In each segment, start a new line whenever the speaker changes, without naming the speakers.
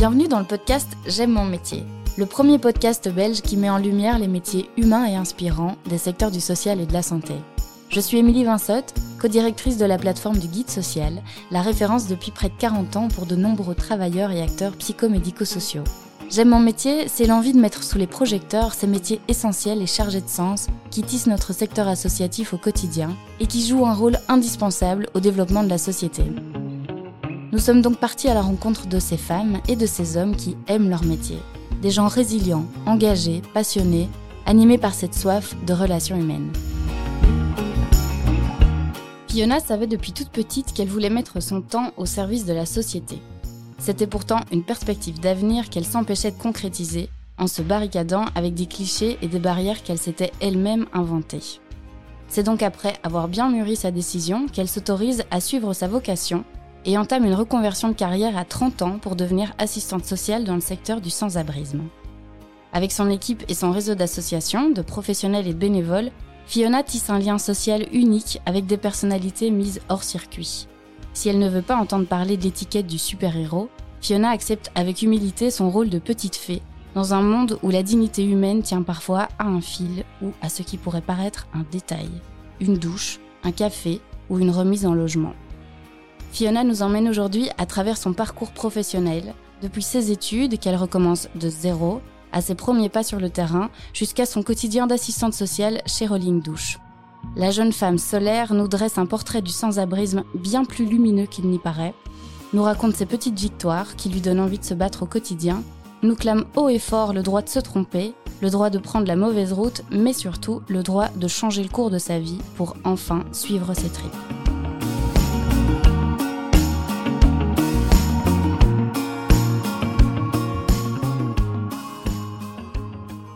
Bienvenue dans le podcast J'aime mon métier, le premier podcast belge qui met en lumière les métiers humains et inspirants des secteurs du social et de la santé. Je suis Émilie Vinsotte, co-directrice de la plateforme du Guide Social, la référence depuis près de 40 ans pour de nombreux travailleurs et acteurs psychomédico-sociaux. J'aime mon métier, c'est l'envie de mettre sous les projecteurs ces métiers essentiels et chargés de sens qui tissent notre secteur associatif au quotidien et qui jouent un rôle indispensable au développement de la société. Nous sommes donc partis à la rencontre de ces femmes et de ces hommes qui aiment leur métier. Des gens résilients, engagés, passionnés, animés par cette soif de relations humaines. Fiona savait depuis toute petite qu'elle voulait mettre son temps au service de la société. C'était pourtant une perspective d'avenir qu'elle s'empêchait de concrétiser en se barricadant avec des clichés et des barrières qu'elle s'était elle-même inventées. C'est donc après avoir bien mûri sa décision qu'elle s'autorise à suivre sa vocation et entame une reconversion de carrière à 30 ans pour devenir assistante sociale dans le secteur du sans-abrisme. Avec son équipe et son réseau d'associations, de professionnels et de bénévoles, Fiona tisse un lien social unique avec des personnalités mises hors circuit. Si elle ne veut pas entendre parler de l'étiquette du super-héros, Fiona accepte avec humilité son rôle de petite fée, dans un monde où la dignité humaine tient parfois à un fil ou à ce qui pourrait paraître un détail, une douche, un café ou une remise en logement. Fiona nous emmène aujourd'hui à travers son parcours professionnel, depuis ses études qu'elle recommence de zéro, à ses premiers pas sur le terrain, jusqu'à son quotidien d'assistante sociale chez Rolling Douche. La jeune femme solaire nous dresse un portrait du sans-abrisme bien plus lumineux qu'il n'y paraît, nous raconte ses petites victoires qui lui donnent envie de se battre au quotidien, nous clame haut et fort le droit de se tromper, le droit de prendre la mauvaise route, mais surtout le droit de changer le cours de sa vie pour enfin suivre ses tripes.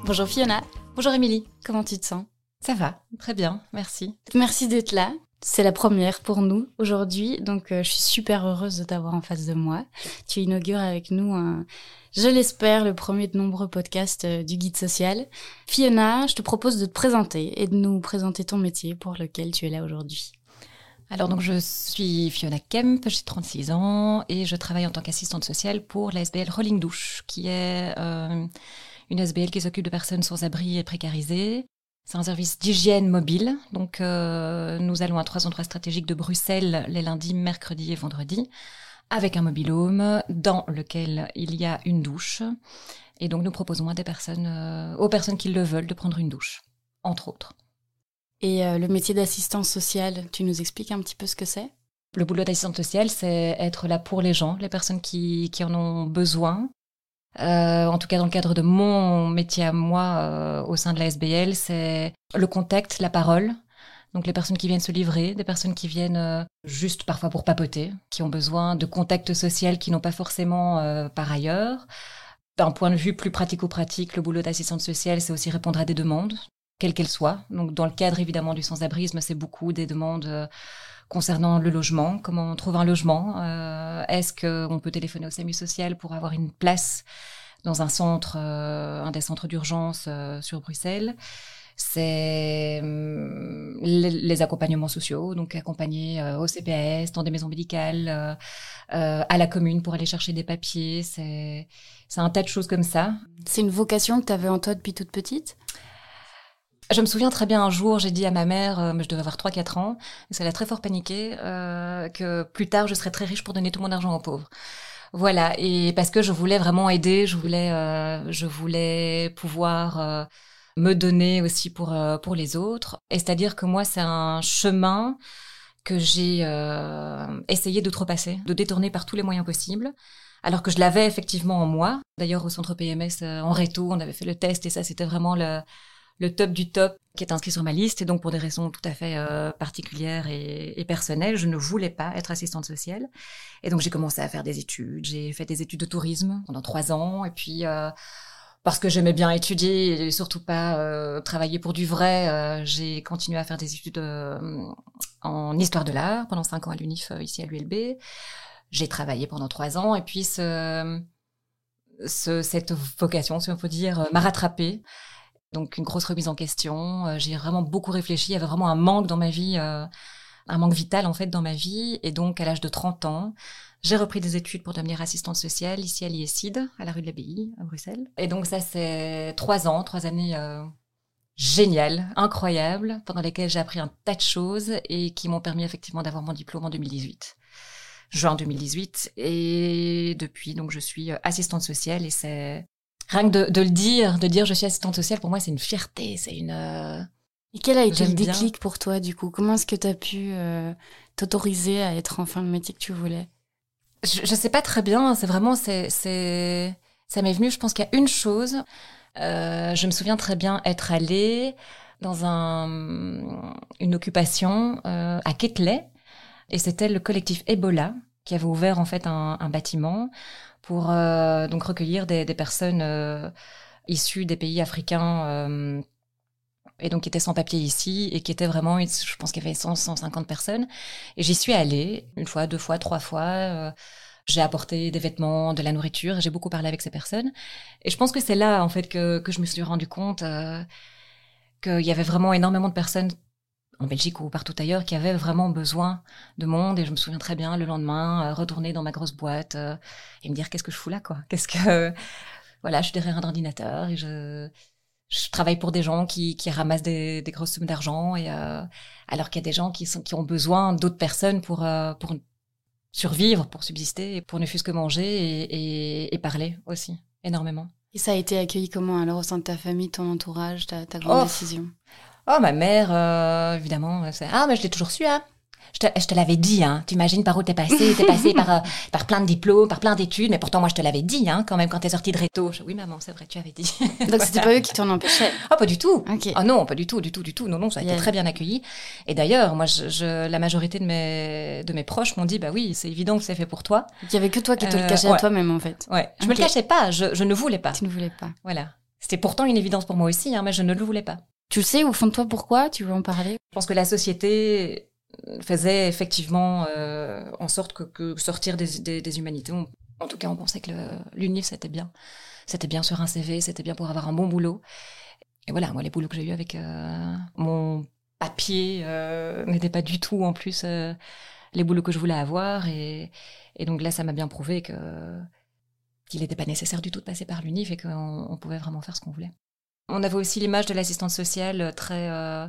Bonjour Fiona.
Bonjour Émilie.
Comment tu te sens?
Ça va, très bien, merci.
Merci d'être là. C'est la première pour nous aujourd'hui, donc euh, je suis super heureuse de t'avoir en face de moi. Tu inaugures avec nous un, je l'espère, le premier de nombreux podcasts euh, du guide social. Fiona, je te propose de te présenter et de nous présenter ton métier pour lequel tu es là aujourd'hui.
Alors donc je suis Fiona Kemp, j'ai 36 ans et je travaille en tant qu'assistante sociale pour la SBL Rolling Douche, qui est euh, une SBL qui s'occupe de personnes sans abri et précarisées. C'est un service d'hygiène mobile. Donc, euh, nous allons à trois endroits stratégiques de Bruxelles les lundis, mercredis et vendredis, avec un mobile home dans lequel il y a une douche. Et donc, nous proposons à des personnes, euh, aux personnes qui le veulent, de prendre une douche, entre autres.
Et euh, le métier d'assistance sociale, tu nous expliques un petit peu ce que c'est?
Le boulot d'assistante sociale, c'est être là pour les gens, les personnes qui, qui en ont besoin, euh, en tout cas dans le cadre de mon métier à moi euh, au sein de la SBL, c'est le contact, la parole. Donc les personnes qui viennent se livrer, des personnes qui viennent euh, juste parfois pour papoter, qui ont besoin de contact social qui n'ont pas forcément par ailleurs. D'un point de vue plus pratico-pratique, le boulot d'assistante sociale, c'est aussi répondre à des demandes, quelles qu'elles soient. Donc dans le cadre évidemment du sans-abrisme, c'est beaucoup des demandes concernant le logement, comment on trouve un logement, euh, est-ce qu'on peut téléphoner au SAMU social pour avoir une place dans un centre, euh, un des centres d'urgence euh, sur Bruxelles? C'est hum, les, accompagnements sociaux, donc accompagner au CPS, dans des maisons médicales, à la commune pour aller chercher des papiers. C'est un tas de choses comme ça.
C'est une vocation que tu avais en toi depuis toute petite?
Je me souviens très bien un jour, j'ai dit à ma mère, euh, je devais avoir 3-4 ans, et ça l'a très fort paniqué, euh, que plus tard je serais très riche pour donner tout mon argent aux pauvres. Voilà, et parce que je voulais vraiment aider, je voulais, euh, je voulais pouvoir euh, me donner aussi pour euh, pour les autres. Et c'est-à-dire que moi, c'est un chemin que j'ai essayé d'outrepasser, de détourner par tous les moyens possibles alors que je l'avais effectivement en moi. D'ailleurs, au centre PMS en réto, on avait fait le test et ça, c'était vraiment le, le top du top qui est inscrit sur ma liste. Et donc, pour des raisons tout à fait euh, particulières et, et, personnelles, je ne voulais pas être assistante sociale. Et donc, j'ai commencé à faire des études. J'ai fait des études de tourisme pendant trois ans. Et puis, euh, parce que j'aimais bien étudier et surtout pas euh, travailler pour du vrai, euh, j'ai continué à faire des études en histoire de l'art pendant cinq ans à l'UNIF ici à l'ULB. J'ai travaillé pendant trois ans. Et puis, ce, ce, cette vocation, si on peut dire, m'a rattrapée. Donc une grosse remise en question. Euh, j'ai vraiment beaucoup réfléchi. Il y avait vraiment un manque dans ma vie euh, un manque vital en fait dans ma vie. Et donc à l'âge de 30 ans, j'ai repris des études pour devenir assistante sociale ici à l'IESID, à la rue de l'Abbaye, à Bruxelles. Et donc ça, c'est trois ans, trois années euh, géniales, incroyables, pendant lesquelles j'ai appris un tas de choses et qui m'ont permis effectivement d'avoir mon diplôme en 2018 juin 2018 et depuis donc je suis assistante sociale et c'est rien que de, le dire de dire je suis assistante sociale pour moi c'est une fierté c'est une euh,
et quel a été le déclic pour toi du coup? Comment est-ce que tu as pu t'autoriser à être enfin le métier que tu voulais?
Je, je sais pas très bien. C'est vraiment, c'est, c'est, ça m'est venu. Je pense qu'il y a une chose. Euh, je me souviens très bien être allée dans un, une occupation euh, à Ketley, et c'était le collectif Ebola qui avait ouvert en fait un, un bâtiment pour euh, donc recueillir des, des personnes euh, issues des pays africains euh, et donc qui était sans papier ici et qui était vraiment, je pense qu'il y avait 100, 150 personnes. Et j'y suis allée une fois, deux fois, trois fois. Euh, j'ai apporté des vêtements, de la nourriture. J'ai beaucoup parlé avec ces personnes. Et je pense que c'est là, en fait, que, que je me suis rendu compte euh, qu'il y avait vraiment énormément de personnes en Belgique ou partout ailleurs qui avaient vraiment besoin de monde. Et je me souviens très bien le lendemain euh, retourner dans ma grosse boîte euh, et me dire qu'est-ce que je fous là, quoi? Qu'est-ce que voilà, je suis derrière un ordinateur et je je travaille pour des gens qui, qui ramassent des, des grosses sommes d'argent et euh, alors qu'il y a des gens qui sont qui ont besoin d'autres personnes pour euh, pour survivre, pour subsister, et pour ne fût-ce que manger et, et, et, parler aussi énormément.
Et ça a été accueilli comment alors au sein de ta famille, ton entourage, ta, ta grande oh. décision?
Oh ma mère, euh, évidemment, c'est ah mais je l'ai toujours su hein. Je te, je te l'avais dit, hein. Tu imagines par où t'es passé? T'es passé par, euh, par plein de diplômes, par plein d'études, mais pourtant moi je te l'avais dit, hein, quand même quand t'es sortie de réto. Je, oui maman, c'est vrai, tu avais dit.
Donc c'était pas eux qui t'en empêchaient?
Ah pas du tout. Okay. Ah non, pas du tout, du tout, du tout. Non non, ça a été très bien accueilli. Et d'ailleurs, moi, je, je, la majorité de mes de mes proches m'ont dit, bah oui, c'est évident que c'est fait pour toi.
Il y avait que toi qui te euh, le cachais ouais. à toi-même en fait.
Ouais. Je okay. me le cachais pas. Je, je ne voulais pas.
Tu ne voulais pas.
Voilà. C'était pourtant une évidence pour moi aussi, hein, mais je ne le voulais pas.
Tu le sais au fond de toi pourquoi Tu veux en parler?
Je pense que la société faisait effectivement euh, en sorte que, sortir des, des, humanités, en tout cas on pensait que l'UNIF c'était bien. C'était bien sur un CV, c'était bien pour avoir un bon boulot. Et voilà, moi les boulots que j'ai eu avec euh, mon papier euh, n'étaient pas du tout en plus les boulots que je voulais avoir. Et, donc là ça m'a bien prouvé qu'il n'était pas nécessaire du tout de passer par l'UNIF et qu'on on pouvait vraiment faire ce qu'on voulait. On avait aussi l'image de l'assistante sociale très euh,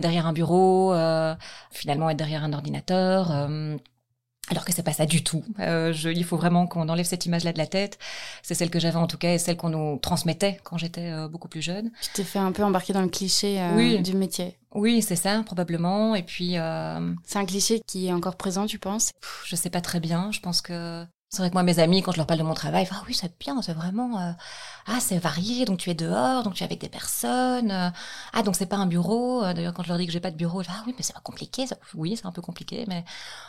derrière un bureau, euh, finalement être derrière un ordinateur. Euh, alors que c'est pas ça du tout. Euh, je, il faut vraiment qu'on enlève cette image-là de la tête. C'est celle que j'avais en tout cas et celle qu'on nous transmettait quand j'étais euh, beaucoup plus jeune.
Tu t'es fait un peu embarquer dans le cliché euh, oui. du métier.
Oui, c'est ça, probablement. Et puis.
C'est un cliché qui est encore présent, tu penses?
Je sais pas très bien. Je pense que c'est vrai que moi, mes amis, quand je leur parle de mon travail, ah oui, c'est bien, c'est vraiment, euh, ah, c'est varié, donc tu es dehors, donc tu es avec des personnes, euh, ah, donc c'est pas un bureau. Euh, D'ailleurs, quand je leur dis que j'ai pas de bureau, ils disent, ah oui, mais c'est pas compliqué. Oui, c'est un peu compliqué, mais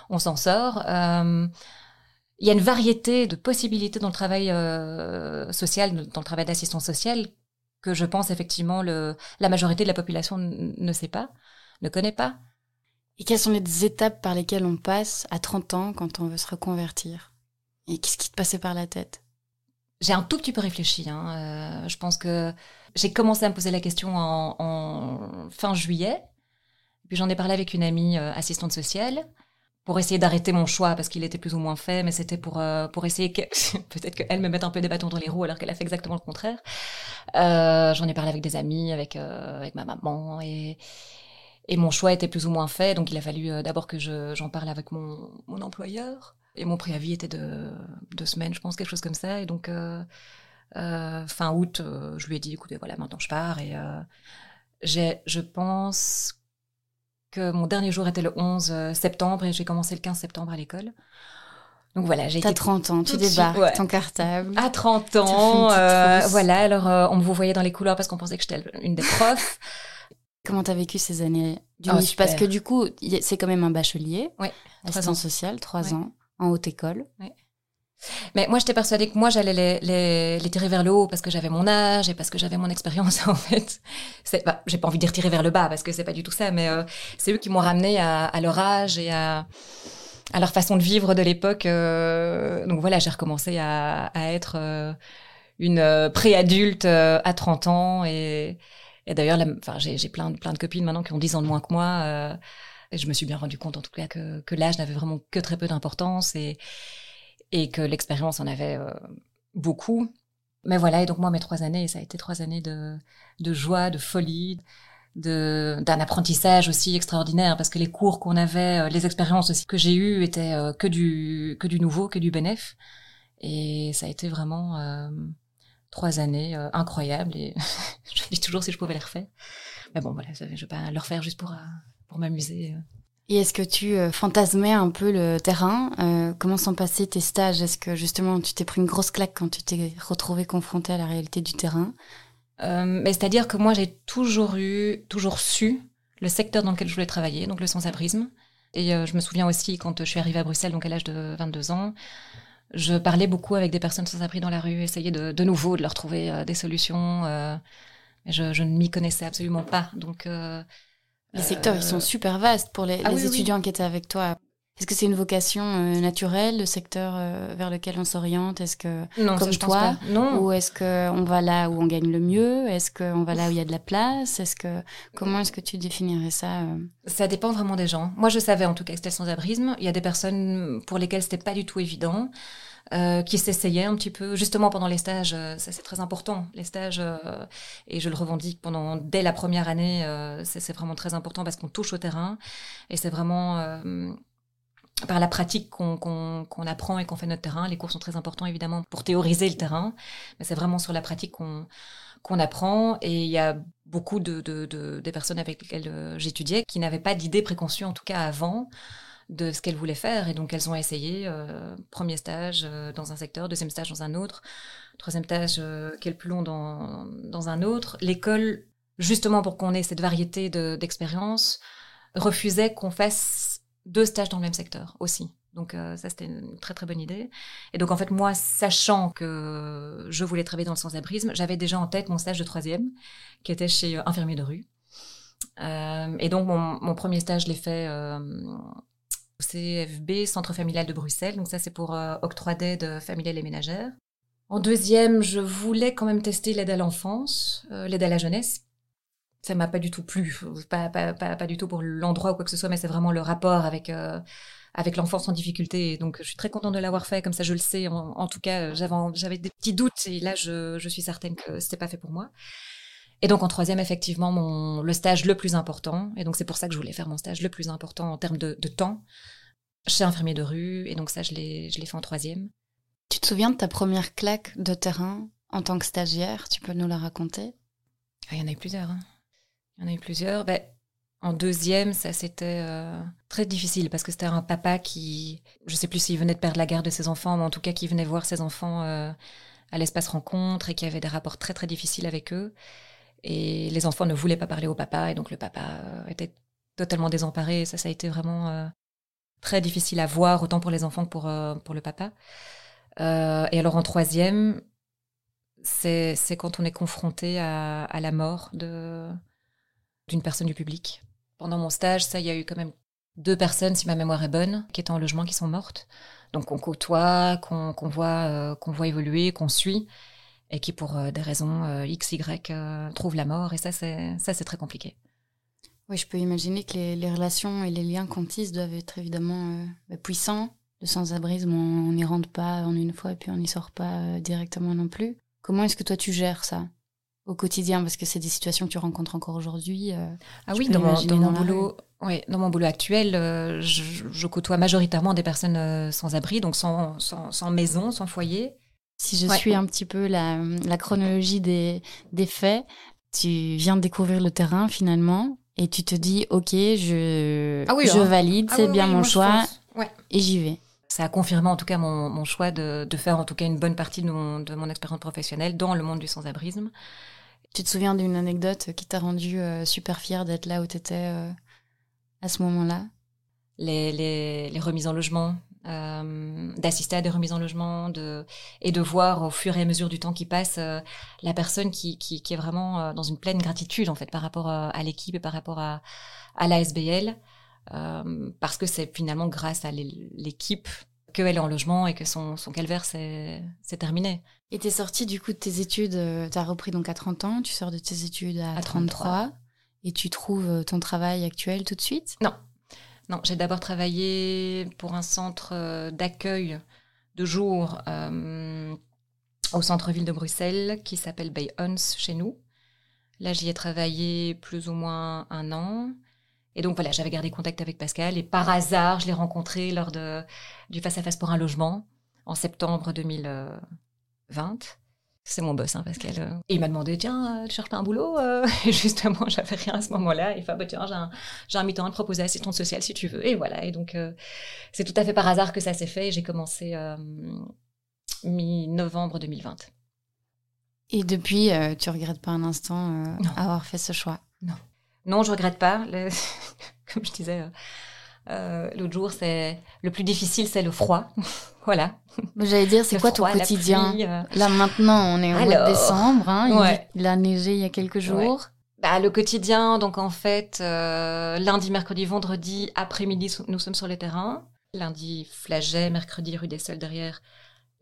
on s'en sort. Euh, il y a une variété de possibilités dans le travail social, dans le travail d'assistance sociale, que je pense effectivement le, la majorité de la population ne sait pas, ne connaît pas.
Et quelles sont les étapes par lesquelles on passe à 30 ans quand on veut se reconvertir? Et qu'est-ce qui te passait par la tête?
J'ai un tout petit peu réfléchi. Hein. Euh, je pense que j'ai commencé à me poser la question en, fin juillet. Puis j'en ai parlé avec une amie euh, assistante sociale pour essayer d'arrêter mon choix parce qu'il était plus ou moins fait, mais c'était pour euh, pour essayer que peut-être qu'elle me mette un peu des bâtons dans les roues alors qu'elle a fait exactement le contraire. J'en ai parlé avec des amis, avec avec ma maman et et mon choix était plus ou moins fait, donc il a fallu d'abord que j'en parle avec mon mon employeur. Et mon préavis était de deux semaines, je pense, quelque chose comme ça. Et donc, euh, euh, fin août, euh, je lui ai dit, écoutez, voilà, maintenant je pars. Et euh, j'ai, je pense que mon dernier jour était le 11 septembre et j'ai commencé le 15 septembre à l'école. Donc voilà, j'ai
été 30 ans, tu débarques, ouais. ton cartable.
À 30 ans, euh, voilà. Alors on me voyait dans les couloirs parce qu'on pensait que j'étais une des profs.
Comment t'as vécu ces années du oh, Parce que du coup, c'est quand même un bachelier,
oui,
assistant social, trois ans en haute école.
Mais moi, j'étais persuadée que moi, j'allais les, les, les, tirer vers le haut parce que j'avais mon âge et parce que j'avais mon expérience, en fait. Bah, j'ai pas envie de tirer vers le bas parce que c'est pas du tout ça, mais euh, c'est eux qui m'ont ramené à, à, leur âge et à, à, leur façon de vivre de l'époque. Euh, donc voilà, j'ai recommencé à, à être euh, une euh, préadulte euh, à 30 ans et, et d'ailleurs, enfin, j'ai plein, plein de copines maintenant qui ont 10 ans de moins que moi Et je me suis bien rendu compte en tout cas que, que l'âge n'avait vraiment que très peu d'importance et, et que l'expérience en avait euh, beaucoup. Mais voilà, et donc moi, mes trois années, ça a été trois années de, de joie, de folie, de d'un apprentissage aussi extraordinaire parce que les cours qu'on avait, euh, les expériences aussi que j'ai eues étaient euh, que du que du nouveau, que du bénéf. Et ça a été vraiment trois années incroyables et je me dis toujours si je pouvais les refaire. Mais bon, voilà, je vais pas le refaire juste pour pour m'amuser.
Et est-ce que tu fantasmais un peu le terrain Comment sont passés tes stages? Est-ce que justement tu t'es pris une grosse claque quand tu t'es retrouvé confronté à la réalité du terrain?
Euh, mais c'est-à-dire que moi, j'ai toujours eu, toujours su le secteur dans lequel je voulais travailler, donc le sans-abrisme. Et euh, je me souviens aussi quand je suis arrivée à Bruxelles, donc à l'âge de 22 ans, je parlais beaucoup avec des personnes sans abri dans la rue, essayer de, de nouveau de leur trouver euh, des solutions. mais je, je ne m'y connaissais absolument pas, donc.
Les secteurs, ils sont super vastes pour les, ah les étudiants qui étaient avec toi. Est-ce que c'est une vocation euh, naturelle, le secteur euh, vers lequel on s'oriente? Est-ce que,
non,
comme toi,
non.
ou est-ce qu'on va là où on gagne le mieux? Est-ce qu'on va là où il y a de la place? Est-ce que comment est-ce que tu définirais ça euh?
Ça dépend vraiment des gens. Moi, je savais en tout cas que c'était le sans-abrisme. Il y a des personnes pour lesquelles c'était pas du tout évident. Euh, qui s'essayaient un petit peu, justement pendant les stages, ça c'est très important, les stages, euh, et je le revendique pendant dès la première année, euh, c'est vraiment très important parce qu'on touche au terrain, et c'est vraiment par la pratique qu'on apprend et qu'on fait notre terrain. Les cours sont très importants évidemment pour théoriser le terrain, mais c'est vraiment sur la pratique qu'on qu'on apprend. Et il y a beaucoup de, de, de des personnes avec lesquelles euh, j'étudiais qui n'avaient pas d'idée préconçue, en tout cas avant, de ce qu'elles voulaient faire. Et donc elles ont essayé, euh, premier stage euh, dans un secteur, deuxième stage dans un autre, troisième stage quel plus long dans, dans un autre. L'école, justement pour qu'on ait cette variété d'expériences, refusait qu'on fasse deux stages dans le même secteur aussi. Donc euh, ça, c'était une très très bonne idée. Et donc en fait, moi, sachant que je voulais travailler dans le sans-abrisme, j'avais déjà en tête mon stage de troisième, qui était chez euh, Infirmier de rue. Euh, et donc mon, mon, premier stage, je l'ai fait euh, CFB, Centre familial de Bruxelles. Donc ça, c'est pour octroi d'aide familiale et ménagère. En deuxième, je voulais quand même tester l'aide à l'enfance, l'aide à la jeunesse, ça m'a pas du tout plu. Pas, pas, pas, du tout pour l'endroit ou quoi que ce soit, mais c'est vraiment le rapport avec, euh, avec l'enfance en difficulté. donc, je suis très contente de l'avoir fait. Comme ça, je le sais. En, tout cas, j'avais, des petits doutes et là, je, je suis certaine que c'était pas fait pour moi. Et donc, en troisième, effectivement, mon, le stage le plus important. Et donc, c'est pour ça que je voulais faire mon stage le plus important en termes de, de temps chez infirmier de rue. Et donc, ça, je l'ai, je l'ai fait en troisième.
Tu te souviens de ta première claque de terrain en tant que stagiaire? Tu peux nous la raconter?
Ah, Il y en a eu plusieurs. Hein. Il y en a eu plusieurs. Ben, en deuxième, ça c'était euh, très difficile parce que c'était un papa qui, je sais plus s'il venait de perdre la garde de ses enfants, mais en tout cas qui venait voir ses enfants euh, à l'espace rencontre et qui avait des rapports très très difficiles avec eux. Et les enfants ne voulaient pas parler au papa et donc le papa euh, était totalement désemparé. ça, ça a été vraiment très difficile à voir, autant pour les enfants que pour, pour le papa. et alors en troisième, c'est quand on est confronté à, la mort d'une personne du public. Pendant mon stage, ça, il y a eu quand même deux personnes, si ma mémoire est bonne, qui étaient en logement, qui sont mortes. Donc qu'on côtoie, qu'on voit, euh, qu'on voit évoluer, qu'on suit, et qui pour euh, des raisons euh, x, y trouvent la mort. Et ça, c'est ça, c'est très compliqué.
Oui, je peux imaginer que les, relations et les liens qu'on tisse doivent être évidemment bah, puissants. Le sans-abrisme, on n'y rentre pas en une fois et puis on n'y sort pas directement non plus. Comment est-ce que toi tu gères ça au quotidien? Parce que c'est des situations que tu rencontres encore aujourd'hui. Euh,
ah oui, dans mon, boulot, oui, dans mon boulot actuel, euh, je, côtoie majoritairement des personnes euh, sans abri, donc sans, sans, maison, sans foyer.
Si je suis un petit peu la, la chronologie des, des faits, tu viens de découvrir le terrain finalement et tu te dis ok, je, ah je hein. valide, ah c'est bien mon choix et j'y vais.
Ça a confirmé en tout cas mon, mon choix de, de, faire en tout cas une bonne partie de mon, de mon expérience professionnelle dans le monde du sans-abrisme.
Tu te souviens d'une anecdote qui t'a rendu euh, super fière d'être là où tu étais euh, à ce moment-là?
Les, les, les, remises en logement, euh, d'assister à des remises en logement de, et de voir au fur et à mesure du temps qui passe la personne qui, qui, qui est vraiment dans une pleine gratitude en fait par rapport à, l'équipe et par rapport à, à la SBL. parce que c'est finalement grâce à l'équipe qu'elle est en logement et que son, son calvaire s'est terminé.
Et t'es sortie du coup de tes études, euh, tu as repris donc à 30 ans, tu sors de tes études à, 33, et tu trouves euh, ton travail actuel tout de suite?
Non. Non, j'ai d'abord travaillé pour un centre d'accueil de jour au centre-ville de Bruxelles qui s'appelle Bayons chez nous. Là, j'y ai travaillé plus ou moins un an. Et donc voilà, j'avais gardé contact avec Pascal et par hasard, je l'ai rencontré lors de, du face-à-face pour un logement en septembre 2020. C'est mon boss, hein, Pascal. Et il m'a demandé, tiens, euh, tu cherches pas un boulot euh Et justement, j'avais rien à ce moment-là. Il fait, bah, tiens, j'ai un, j'ai un mi-temps à te proposer assistant social si tu veux. Et voilà. Et donc, euh, c'est tout à fait par hasard que ça s'est fait. J'ai commencé mi-novembre 2020.
Et depuis, tu regrettes pas un instant avoir fait ce choix?
Non. Non, je regrette pas. Comme je disais euh, euh, l'autre jour, c'est le plus difficile, c'est le froid. voilà.
J'allais dire, c'est quoi ton quotidien? euh. Là maintenant, on est au mois de décembre. Hein, il, a neigé il y a quelques jours.
Bah, le quotidien, donc en fait, lundi, mercredi, vendredi, après-midi, nous sommes sur les terrains. Lundi, Flaget, mercredi, rue des Seuls derrière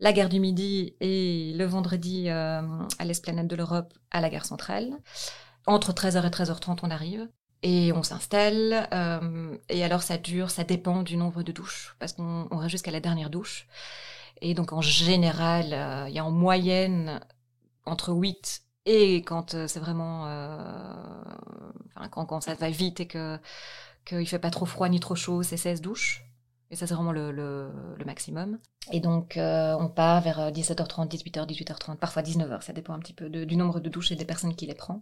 la gare du Midi et le vendredi à l'esplanade de l'Europe à la gare centrale. Entre 13h et 13h30, on arrive et on s'installe. Euh, et alors, ça dure, ça dépend du nombre de douches, parce qu'on reste jusqu'à la dernière douche. Et donc, en général, euh, il y a en moyenne entre 8 et quand euh, c'est vraiment, enfin, quand, ça va vite et que qu'il fait pas trop froid ni trop chaud, c'est 16 douches. Et ça, c'est vraiment le, maximum. Et donc, on part vers 17h30, 18h, 18h30, parfois 19h. Ça dépend un petit peu du nombre de douches et des personnes qui les prennent.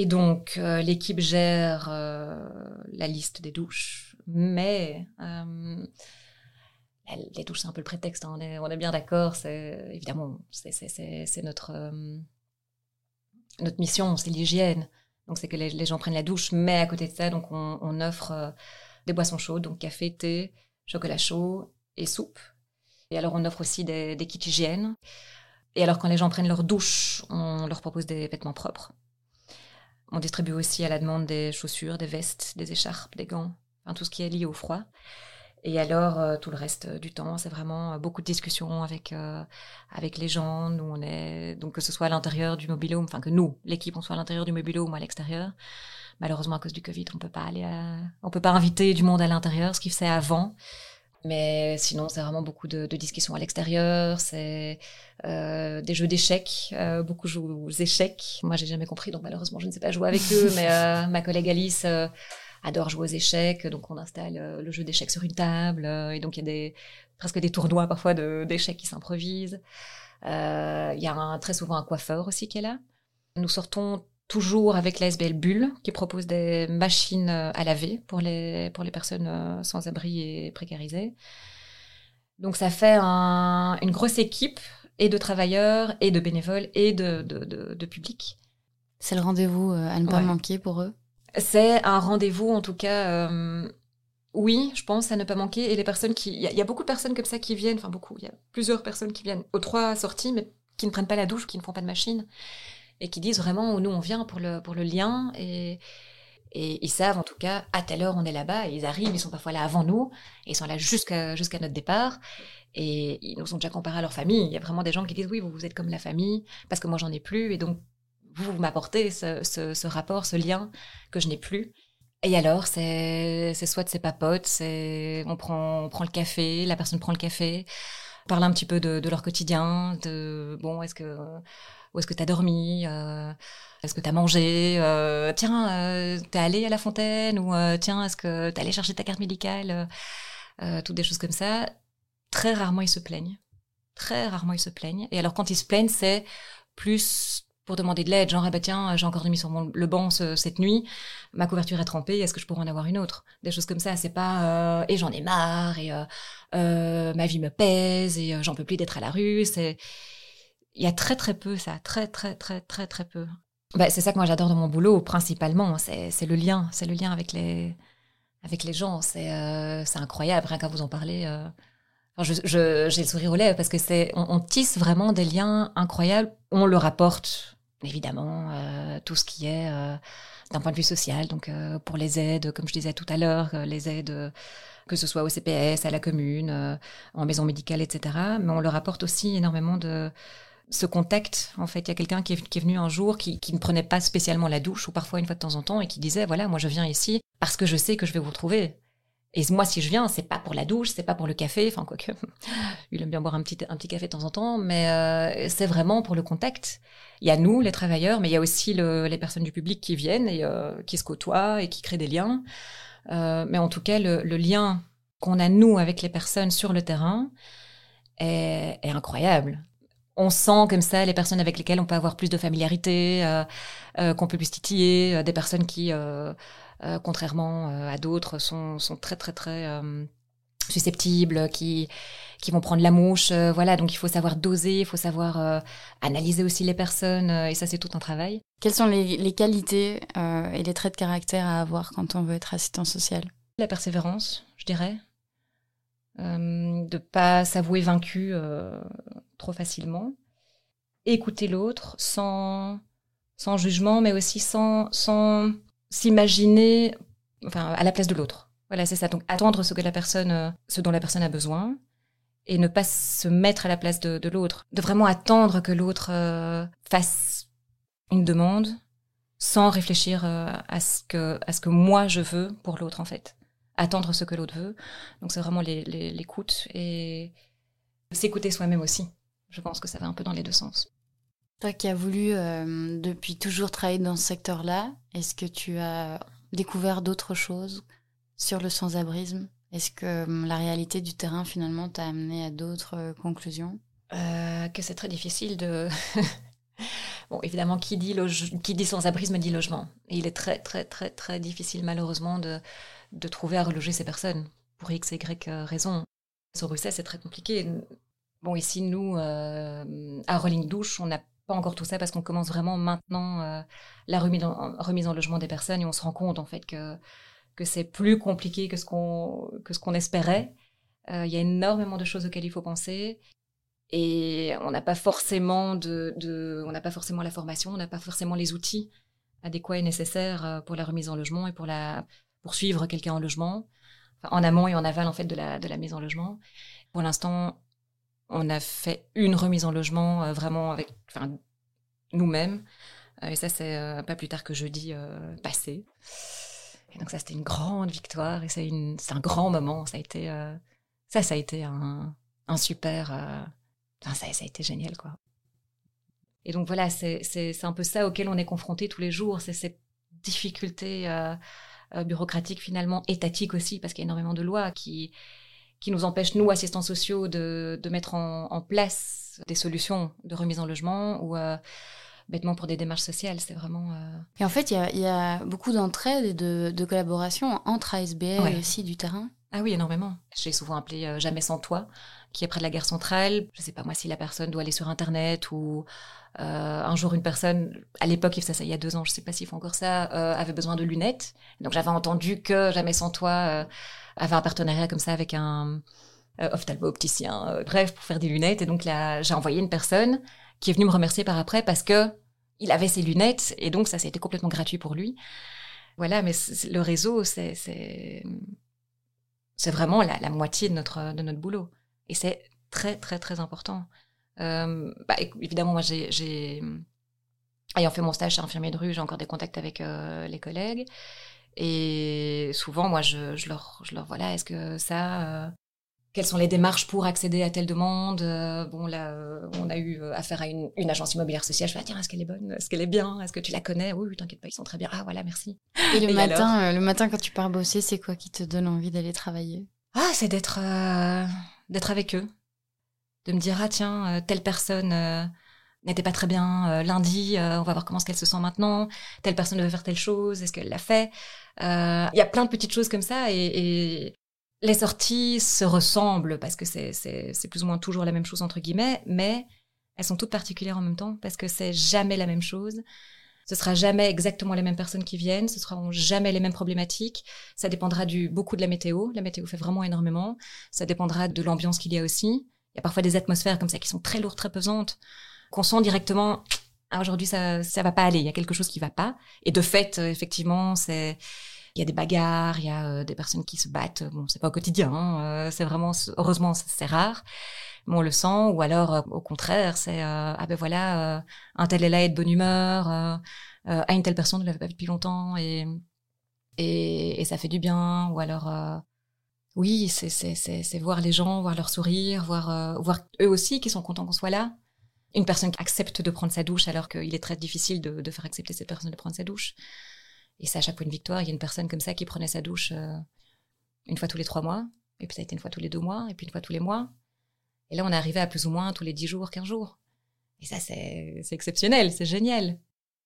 Et donc, euh, l'équipe gère euh, la liste des douches, mais euh, les douches, c'est un peu le prétexte, hein, on, est, bien d'accord, évidemment, c'est notre, mission, c'est l'hygiène. Donc, c'est que les, gens prennent la douche, mais à côté de ça, donc on, offre des boissons chaudes, donc café, thé, chocolat chaud et soupe. Et alors, on offre aussi des, des kits hygiène. Et alors, quand les gens prennent leur douche, on leur propose des vêtements propres. On distribue aussi à la demande des chaussures, des vestes, des écharpes, des gants, enfin tout ce qui est lié au froid. Et alors, euh, tout le reste du temps, c'est vraiment euh, beaucoup de discussions avec, euh, avec les gens. Nous, on est, donc que ce soit à l'intérieur du mobilhome, enfin que nous, l'équipe, on soit à l'intérieur du mobilhome ou à l'extérieur. Malheureusement, à cause du Covid, on peut pas aller on peut pas inviter du monde à l'intérieur, ce qu'il faisait avant. Mais sinon, c'est vraiment beaucoup de, de discussions à l'extérieur, c'est euh, des jeux d'échecs, euh, beaucoup jouent aux échecs. Moi, j'ai jamais compris, donc malheureusement, je ne sais pas jouer avec eux, mais euh, ma collègue Alice euh, adore jouer aux échecs, donc on installe euh, le jeu d'échecs sur une table, et donc il y a des, presque des tournois parfois d'échecs qui s'improvisent. Il y a un, très souvent un coiffeur aussi qui est là. Nous sortons toujours avec la SBL Bulle, qui propose des machines euh, à laver pour les, pour les personnes euh, sans abri et précarisées. Donc ça fait un, une grosse équipe et de travailleurs et de bénévoles et de, de, de, de public.
C'est le rendez-vous euh, à ne pas manquer pour eux?
C'est un rendez-vous en tout cas... Euh, oui, je pense à ne pas manquer. Et les personnes qui... Il y, y, a beaucoup de personnes comme ça qui viennent, enfin beaucoup, il y a plusieurs personnes qui viennent aux trois sorties, mais qui ne prennent pas la douche, qui ne font pas de machine et qui disent vraiment nous on vient pour le, pour le lien et, et ils savent en tout cas à telle heure on est là-bas ils arrivent, ils sont parfois là avant nous ils sont là jusqu'à jusqu'à notre départ et ils nous ont déjà comparé à leur famille. Il y a vraiment des gens qui disent oui vous, vous êtes comme la famille parce que moi j'en ai plus et donc vous, vous m'apportez ce, ce, rapport, ce lien que je n'ai plus. Et alors, c'est soit de ses papotes, c'est on prend, on prend le café, la personne prend le café, parle un petit peu de, de leur quotidien, de bon, est-ce que où est-ce que tu as dormi euh, Est-ce que tu as mangé euh, Tiens, euh, t'es allé à la fontaine Ou tiens, est-ce que t'es allé chercher ta carte médicale Toutes des choses comme ça. Très rarement, ils se plaignent. Très rarement, ils se plaignent. Et alors, quand ils se plaignent, c'est plus pour demander de l'aide, genre, eh ben, tiens, j'ai encore dormi sur mon, le banc ce, cette nuit, ma couverture est trempée, est-ce que je pourrais en avoir une autre? Des choses comme ça, c'est pas, et j'en ai marre, et ma vie me pèse, et j'en peux plus d'être à la rue, il y a très très peu ça, très très très très très peu. Bah, c'est ça que moi j'adore dans mon boulot principalement, c'est le lien, c'est le lien avec les avec les gens, c'est euh, incroyable rien qu'à vous en parler. Euh... J'ai le sourire aux lèvres parce que c'est on, tisse vraiment des liens incroyables. On le rapporte évidemment euh, tout ce qui est euh, d'un point de vue social, donc euh, pour les aides, comme je disais tout à l'heure, les aides que ce soit au CPS, à la commune, en maison médicale, etc. Mais on leur apporte aussi énormément de ce contact. En fait, il y a quelqu'un qui, est, venu un jour qui, ne prenait pas spécialement la douche ou parfois une fois de temps en temps et qui disait voilà, moi je viens ici parce que je sais que je vais vous retrouver. Et moi, si je viens, c'est pas pour la douche, c'est pas pour le café, enfin quoique, il aime bien boire un petit, un petit café de temps en temps, mais euh, c'est vraiment pour le contact. Il y a nous, les travailleurs, mais il y a aussi le, les personnes du public qui viennent et euh, qui se côtoient et qui créent des liens. Euh, mais en tout cas, le, lien qu'on a nous avec les personnes sur le terrain est, incroyable. On sent comme ça les personnes avec lesquelles on peut avoir plus de familiarité, euh, euh, qu'on peut plus titiller, euh, des personnes qui, contrairement à d'autres, sont, sont, très très très susceptibles, qui qui vont prendre la mouche, voilà. Donc il faut savoir doser, il faut savoir analyser aussi les personnes, et ça c'est tout un travail.
Quelles sont les, les qualités et les traits de caractère à avoir quand on veut être assistant social?
La persévérance, je dirais euh, de pas s'avouer vaincu euh, trop facilement, écouter l'autre sans sans jugement, mais aussi sans sans s'imaginer, enfin à la place de l'autre. Voilà, c'est ça. Donc attendre ce que la personne, euh, ce dont la personne a besoin, et ne pas se mettre à la place de, de l'autre. De vraiment attendre que l'autre euh, fasse une demande sans réfléchir à ce que à ce que moi je veux pour l'autre en fait attendre ce que l'autre veut. Donc c'est vraiment l'écoute et s'écouter soi-même aussi. Je pense que ça va un peu dans les deux sens.
Toi qui as voulu euh, depuis toujours travailler dans ce secteur-là, est-ce que tu as découvert d'autres choses sur le sans-abrisme? Est-ce que euh, la réalité du terrain finalement t'a amené à d'autres euh, conclusions?
Euh, Que c'est très difficile de... bon, évidemment, qui dit, qui dit sans-abrisme dit logement. Et il est très très très très difficile malheureusement de de trouver à reloger ces personnes pour x, y euh, raison. Sur Bruxelles, c'est très compliqué. Bon, ici, nous, euh, à Rolling Douche, on n'a pas encore tout ça parce qu'on commence vraiment maintenant euh, la remise en, logement des personnes et on se rend compte en fait que, que c'est plus compliqué que ce qu'on que espérait. Il y a énormément de choses auxquelles il faut penser et on n'a pas de, de on n'a pas forcément la formation, on n'a pas forcément les outils adéquats et nécessaires pour la remise en logement et pour la pour suivre quelqu'un en logement, en amont et en aval en fait de la, de la mise en logement. Pour l'instant, on a fait une remise en logement euh, vraiment avec enfin, nous-mêmes. Euh, et ça, c'est euh, pas plus tard que jeudi passé. Et donc ça, c'était une grande victoire et c'est un grand moment. Ça a été, ça, ça a été un, un super, ça, a été génial, quoi. Et donc voilà, c'est un peu ça auquel on est confronté tous les jours, c'est cette difficulté bureaucratique finalement, étatique aussi, parce qu'il y a énormément de lois qui, qui nous empêchent, nous, assistants sociaux, de, de mettre en, en, place des solutions de remise en logement ou euh, bêtement pour des démarches sociales. C'est vraiment. Euh...
Et en fait, il y a, y a, beaucoup d'entraide et de, de, collaboration entre ASBL ouais. et aussi du terrain.
Ah oui, énormément. J'ai souvent appelé euh, Jamais sans toi, qui est près de la gare centrale. Je sais pas moi si la personne doit aller sur Internet ou euh, un jour, une personne, à l'époque, ça, ça il y a deux ans, je sais pas s'ils font encore ça, euh, avait besoin de lunettes. Donc j'avais entendu que Jamais sans toi avait un partenariat comme ça avec un ophtalmo-opticien, bref, pour faire des lunettes. Et donc là, j'ai envoyé une personne qui est venue me remercier par après parce que il avait ses lunettes et donc ça, été complètement gratuit pour lui. Voilà, mais le réseau, c'est c'est vraiment la, la moitié de notre de notre boulot et c'est très très très important. Euh, bah, évidemment, moi, j'ai, ayant fait mon stage chez infirmier de rue, j'ai encore des contacts avec euh, les collègues. Et souvent, moi, je, je, leur, je leur voilà, est-ce que ça, euh, quelles sont les démarches pour accéder à telle demande euh, Bon, là, euh, on a eu affaire à une, une agence immobilière sociale. Je fais, ah, tiens, est-ce qu'elle est bonne? Est-ce qu'elle est bien? Est-ce que tu la connais? Oui, oui, t'inquiète pas, ils sont très bien. Ah, voilà, merci.
Et le Et matin, le matin quand tu pars bosser, c'est quoi qui te donne envie d'aller travailler?
Ah, c'est d'être, d'être avec eux, de me dire ah tiens euh, telle personne euh, n'était pas très bien euh, lundi, on va voir comment est-ce qu'elle se sent maintenant, telle personne devait faire telle chose, est-ce qu'elle l'a fait? Il y a plein de petites choses comme ça et, et les sorties se ressemblent parce que c'est, plus ou moins toujours la même chose entre guillemets, mais elles sont toutes particulières en même temps parce que c'est jamais la même chose. Ce sera jamais exactement les mêmes personnes qui viennent, ce seront jamais les mêmes problématiques. Ça dépendra du beaucoup de la météo. La météo fait vraiment énormément. Ça dépendra de l'ambiance qu'il y a aussi. Il y a parfois des atmosphères comme ça qui sont très lourdes, très pesantes, qu'on sent directement. Ah, aujourd'hui, ça, ça va pas aller. Il y a quelque chose qui va pas. Et de fait, euh, effectivement, c'est il y a des bagarres, il y a euh, des personnes qui se battent. Bon, c'est pas au quotidien. Hein, euh, c'est vraiment, heureusement, c'est rare. Mais on le sent. Ou alors, au contraire, c'est ah ben voilà, un tel est là, est de bonne humeur. ah une telle personne, ne l'avait pas vu depuis longtemps et, et, et ça fait du bien. Ou alors Oui, c'est voir les gens, voir leur sourire, voir, euh, voir eux aussi qui sont contents qu'on soit là. Une personne qui accepte de prendre sa douche alors qu'il est très difficile de, faire accepter cette personne de prendre sa douche. Et ça, à chaque fois une victoire, il y a une personne comme ça qui prenait sa douche euh, une fois tous les trois mois, et puis ça a été une fois tous les deux mois, et puis une fois tous les mois. Et là, on est arrivé à plus ou moins tous les dix jours, quinze jours. Et ça, c'est exceptionnel, c'est génial.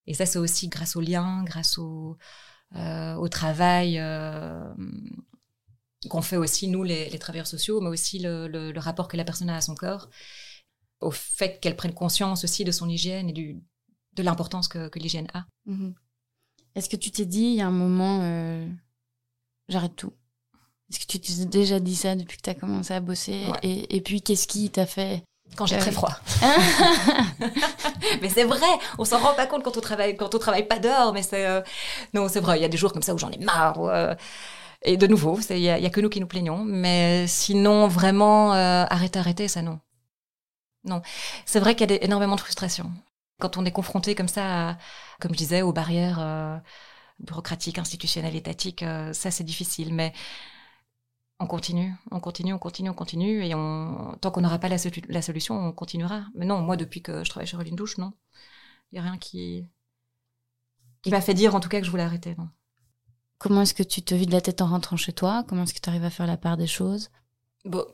Et ça, c'est aussi grâce au lien, grâce au, euh, travail euh, qu'on fait aussi, nous, les, travailleurs sociaux, mais aussi le, rapport que la personne a à son corps, au fait qu'elle prenne conscience aussi de son hygiène et de l'importance que, l'hygiène a.
Mmh. Est-ce que tu t'es dit, il y a un moment, euh, j'arrête tout? Est-ce que tu t'es déjà dit ça depuis que tu as commencé à bosser?
Ouais.
et, et, puis, qu'est-ce qui t'a fait
quand j'ai très froid. mais c'est vrai, on s'en rend pas compte quand on travaille, quand on travaille pas dehors. Mais c'est euh... non, c'est vrai. Il y a des jours comme ça où j'en ai marre. Euh... Et de nouveau, il y, y, a que nous qui nous plaignons. Mais sinon, vraiment, euh, arrêter, arrêter, ça non. Non, c'est vrai qu'il y a des, énormément de frustration quand on est confronté comme ça, à, comme je disais, aux barrières euh, bureaucratiques, institutionnelles, étatiques. euh, ça, c'est difficile. Mais on continue, on continue, on continue, on continue, et on, tant qu'on n'aura pas la, la, solution, on continuera. Mais non, moi, depuis que je travaille chez Rolling Douche, non. Il n'y a rien qui, qui m'a fait dire, en tout cas, que je voulais arrêter, non.
Comment est-ce que tu te vides la tête en rentrant chez toi? Comment est-ce que tu arrives à faire la part des choses?
Bon,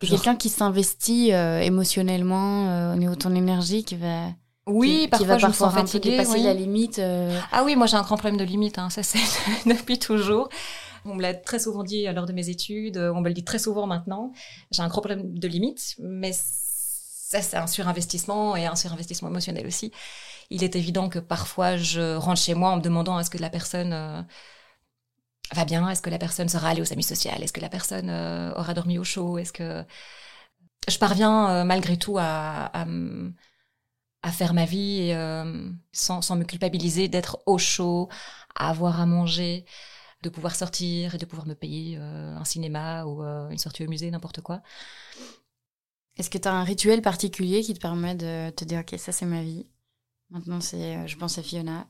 genre... Quelqu'un qui s'investit euh, émotionnellement euh, au niveau de ton énergie, qui va...
Oui,
qui,
parfois,
qui va
je
parfois
me sens fatiguée,
dépasser
oui.
la limite. Euh...
Ah oui, moi j'ai un grand problème de limite, hein. ça c'est depuis toujours. On me l'a très souvent dit lors de mes études, on me le dit très souvent maintenant. J'ai un gros problème de limite, mais ça c'est un surinvestissement et un surinvestissement émotionnel aussi. Il est évident que parfois je rentre chez moi en me demandant est-ce que la personne euh, va bien, est-ce que la personne sera allée au SAMU social, est-ce que la personne euh, aura dormi au chaud, est-ce que je parviens euh, malgré tout à, à, à faire ma vie et, euh, sans, sans, me culpabiliser d'être au chaud, à avoir à manger, de pouvoir sortir et de pouvoir me payer euh, un cinéma ou euh, une sortie au musée, n'importe quoi.
Est-ce que tu as un rituel particulier qui te permet de te dire, ok, ça c'est ma vie Maintenant, c'est, je pense à Fiona.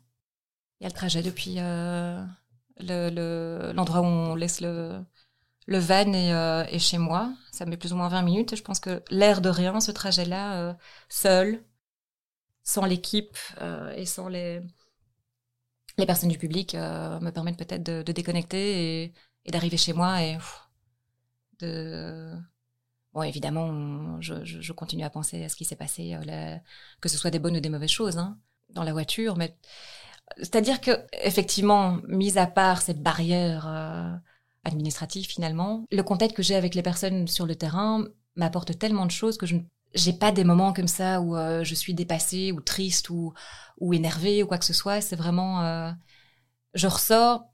Il y a le trajet depuis l'endroit le, le, où on laisse le, le van et, euh, et, chez moi. Ça met plus ou moins 20 minutes. Je pense que l'air de rien, ce trajet-là, euh, seul, sans l'équipe euh, et sans les, personnes du public, euh, me permettent peut-être de, déconnecter et, d'arriver chez moi et. Bon, évidemment, je, continue à penser à ce qui s'est passé, euh, que ce soit des bonnes ou des mauvaises choses, hein, dans la voiture, mais c'est-à-dire que, effectivement, mis à part cette barrière administrative, finalement, le contact que j'ai avec les personnes sur le terrain m'apporte tellement de choses que je j'ai pas des moments comme ça où euh, je suis dépassée ou triste ou, ou énervée ou quoi que ce soit. C'est vraiment, euh, je ressors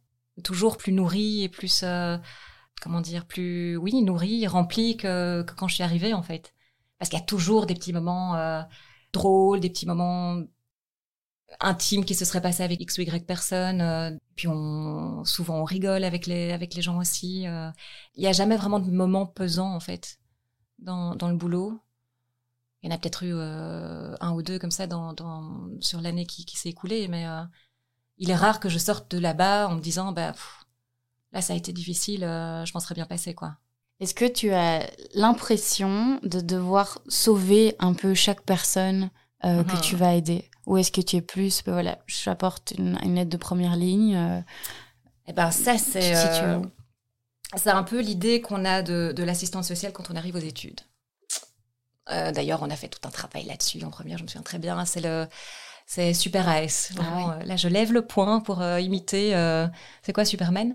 toujours plus nourrie et plus, euh, comment dire, plus, oui, nourrie, remplie que, quand je suis arrivée en fait. Parce qu'il y a toujours des petits moments drôles, des petits moments intime qui se serait passé avec x ou y personne. Puis on, souvent on rigole avec les avec les gens aussi. Il n'y a jamais vraiment de moment pesant en fait dans dans le boulot. Il y en a peut-être eu euh, un ou deux comme ça dans, dans sur l'année qui, qui s'est écoulée, mais euh, il est rare que je sorte de là-bas en me disant bah pff, là ça a été difficile, euh, je m'en serais bien passé quoi.
Est-ce que tu as l'impression de devoir sauver un peu chaque personne mmh. que tu vas aider? Ou est-ce que tu es plus, ben voilà, j'apporte une, une, aide de première ligne
Eh ben ça, c'est c'est un peu l'idée qu'on a de, de l'assistance sociale quand on arrive aux études. Euh, D'ailleurs, on a fait tout un travail là-dessus en première, je me souviens très bien. C'est le c'est Super AS. Vraiment, ah ouais. Là, je lève le point pour euh, imiter. c'est quoi Superman?